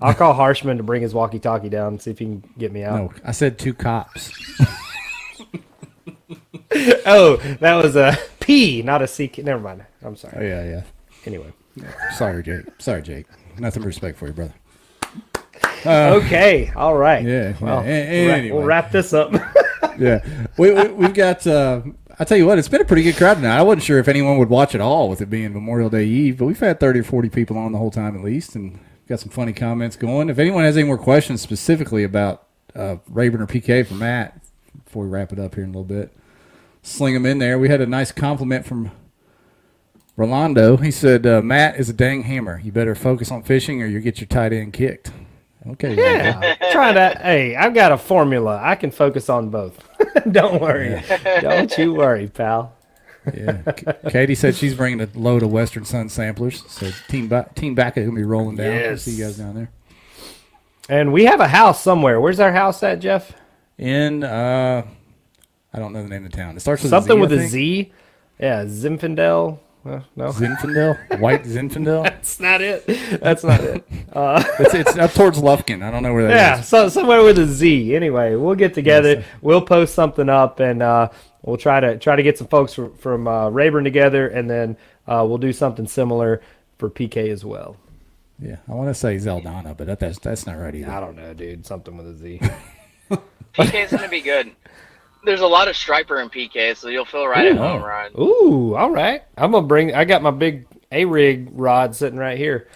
I'll call Harshman to bring his walkie-talkie down and see if he can get me out. No, I said two cops. [laughs] Oh, that was a P, not a C. Never mind. I'm sorry. Oh sorry. yeah, yeah. Anyway, Sorry, Jake. Sorry, Jake. Nothing but respect for you, brother. Uh, [laughs] okay, all right. Yeah, Well, yeah. We'll wrap- anyway. we'll wrap this up. [laughs] yeah. We, we, we've got. Uh, I tell you what, it's been a pretty good crowd tonight. I wasn't sure if anyone would watch at all with it being Memorial Day Eve, but we've had thirty or forty people on the whole time at least, and got some funny comments going. If anyone has any more questions specifically about uh, Rayburn or PK for Matt, before we wrap it up here in a little bit, sling them in there. We had a nice compliment from Rolando. He said, uh, "Matt is a dang hammer. You better focus on fishing, or you get your tight end kicked." Okay. Yeah, trying to. Hey, I've got a formula. I can focus on both. [laughs] Don't worry. Don't you worry, pal. Yeah. Katie said she's bringing a load of Western Son samplers. So Team ba- Team Back is gonna be rolling down. We'll Yes. see you guys down there. And we have a house somewhere. Where's our house at, Jeff? In uh, I don't know the name of the town. It starts with Something a Z, with a. Z. Yeah, Zinfandel. No, Zinfandel, White [laughs] Zinfandel. that's not it. That's not it. [laughs] Uh, [laughs] It's, it's up towards Lufkin. I don't know where that is. yeah, so somewhere with a Z. Anyway, we'll get together. We'll post something up, and uh, we'll try to try to get some folks from, from uh, Rayburn together, and then uh, we'll do something similar for PK as well. Yeah, I want to say Zeldana, but that, that's that's not right either. I don't know, dude. Something with a Z. PK is going to be good. There's a lot of striper in PK, so you'll feel right at home, Ryan. Ooh, all right. I'm gonna bring. I got my big A rig rod sitting right here.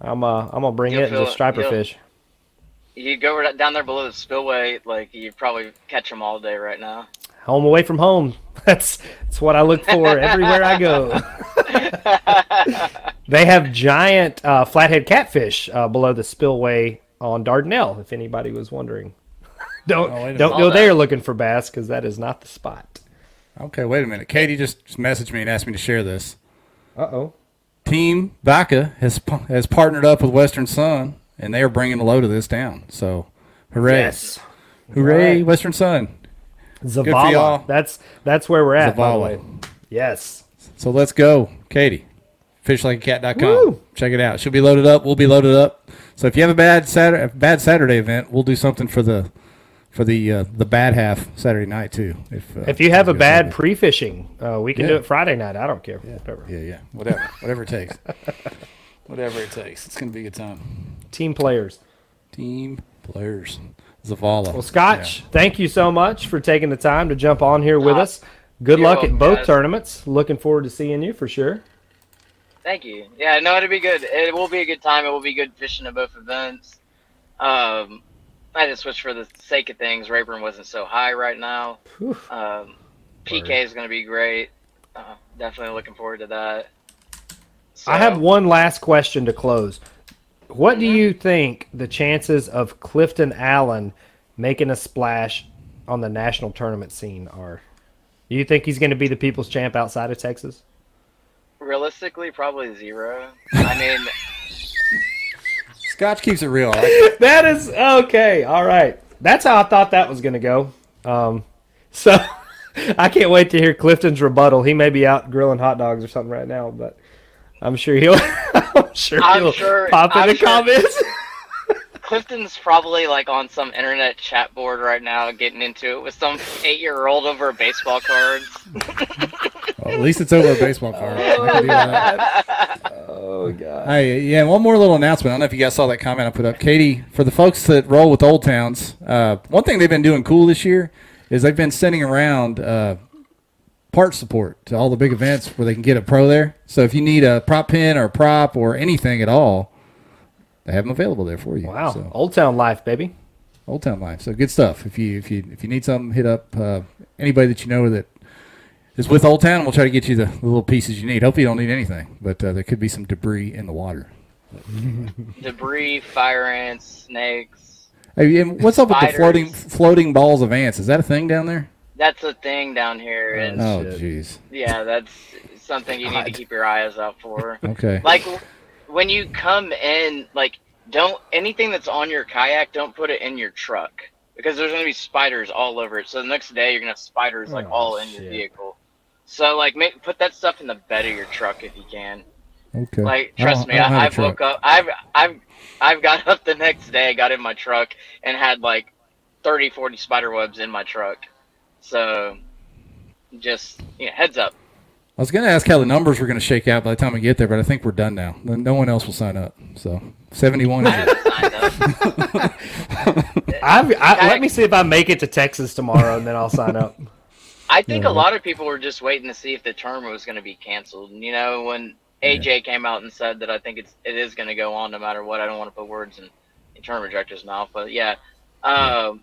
I'm uh, I'm gonna bring You'll it and feel just it. striper fish. You go right down there below the spillway, like you probably catch them all day right now. Home away from home. [laughs] That's that's what I look for everywhere I go. [laughs] they have giant uh, flathead catfish uh, below the spillway on Dardanelle. If anybody was wondering, don't Oh, don't go that. there looking for bass because that is not the spot. Okay, wait a minute. Katie just, just messaged me and asked me to share this. Uh oh. Team Baca has has partnered up with Western Son, and they are bringing a load of this down. So, hooray! Yes. Hooray, Right. Western Son. Zavalla. y'all. That's that's where we're at. By the Zavalla. way. Yes. So let's go, Katie. Fishlikeacat.com. Woo! Check it out. She'll be loaded up. We'll be loaded up. So if you have a bad Saturday, a bad Saturday event, we'll do something for the for the uh, the bad half Saturday night too. If uh, If you have a bad pre-fishing, uh, we can Yeah. do it Friday night. I don't care. Whatever. yeah, yeah, whatever, [laughs] whatever it takes, [laughs] whatever it takes. It's gonna be a good time. Team players. Team players. Zavalla. Well, Scotch, thank you so much for taking the time to jump on here with us. Good you're luck at both guys. tournaments. Looking forward to seeing you for sure. Thank you. Yeah, no, it'll be good. It will be a good time. It will be good fishing at both events. Um, I just wish for the sake of things, Rayburn wasn't so high right now. Um, PK is going to be great. Uh, definitely looking forward to that. So, I have one last question to close. What do Mhm. you think the chances of Clifton Allen making a splash on the national tournament scene are? Do you think he's going to be the people's champ outside of Texas? realistically probably zero. I mean, [laughs] Scotch keeps it real. [laughs] I like it. that is okay. All right. That's how I thought that was going to go. Um, so [laughs] I can't wait to hear Clifton's rebuttal. He may be out grilling hot dogs or something right now, but I'm sure he'll. [laughs] I'm sure I'm he'll sure- pop in I'm the sure- comments. Clifton's probably like on some internet chat board right now, getting into it with some eight-year-old over baseball cards. [laughs] Well, at least it's over a baseball card. I can deal with that. oh god. Hey, yeah, one more little announcement. I don't know if you guys saw that comment I put up. Katie, for the folks that roll with Old Towns, uh, one thing they've been doing cool this year is they've been sending around uh, part support to all the big events where they can get a pro there. So if you need a prop pin or a prop or anything at all, they have them available there for you. Wow. So, Old Town life, baby. Old Town Life. So good stuff. If you if you if you need something, hit up uh, anybody that you know that is with Old Town. We'll try to get you the, the little pieces you need. Hopefully you don't need anything, but uh, there could be some debris in the water. [laughs] Debris, fire ants, snakes. Hey, and what's up with the floating floating balls of ants? Is that a thing down there? That's a thing down here. And Oh, shit. jeez. yeah, that's something you need to keep your eyes out for. Okay. like when you come in, like don't anything that's on your kayak, don't put it in your truck because there's gonna be spiders all over it. So the next day you're gonna have spiders like Oh, all in your vehicle. So like make put that stuff in the bed of your truck if you can. Okay. Like I trust don't- me, I have a I, I've truck. woke up. I've I've I've got up the next day, I got in my truck and had like 30, 40 spider webs in my truck. So just yeah, heads up. I was going to ask how the numbers were going to shake out by the time we get there, but I think we're done now. No one else will sign up. So 71 I is it. haven't signed up. I've, I, let me see if I make it to Texas tomorrow, and then I'll sign up. [laughs] I think Yeah. a lot of people were just waiting to see if the tournament was going to be canceled. And, you know, when AJ came out and said that I think it's it is going to go on no matter what. I don't want to put words in the tournament director's mouth, but yeah, um,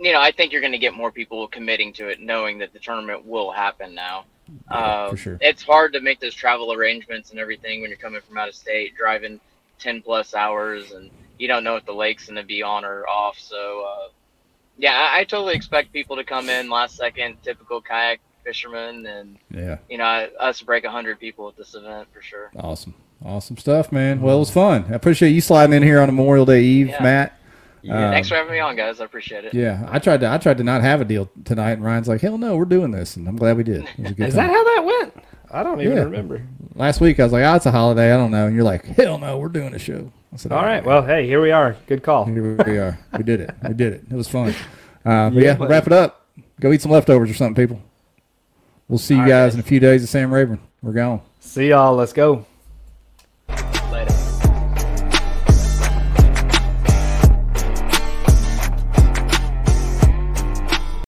you know, I think you're going to get more people committing to it, knowing that the tournament will happen now. Yeah, Um, for sure. It's hard to make those travel arrangements and everything when you're coming from out of state, driving ten plus hours, and you don't know if the lake's going to be on or off. So, uh, yeah, I, I totally expect people to come in last second, typical kayak fishermen, and Yeah. you know, us break hundred people at this event for sure. Awesome. Awesome stuff, man. Well, it was fun. I appreciate you sliding in here on Memorial Day Eve, Yeah. Matt. Yeah. Thanks for having me on, guys. I appreciate it. Yeah, I tried to I tried to not have a deal tonight, and Ryan's like, "Hell no, we're doing this," and I'm glad we did. It was a good [laughs] Is time. that how that went? I don't even Yeah. remember. Last week I was like, "Oh, it's a holiday. I don't know," and you're like, "Hell no, we're doing a show." I said, All right. Well, hey, here we are. Good call. here we are. We did it. We did it. It was fun. [laughs] Uh, but Yeah, yeah, wrap it up. Go eat some leftovers or something, people. We'll see you All right, guys guys. in a few days at Sam Rayburn. We're gone. See y'all. Let's go.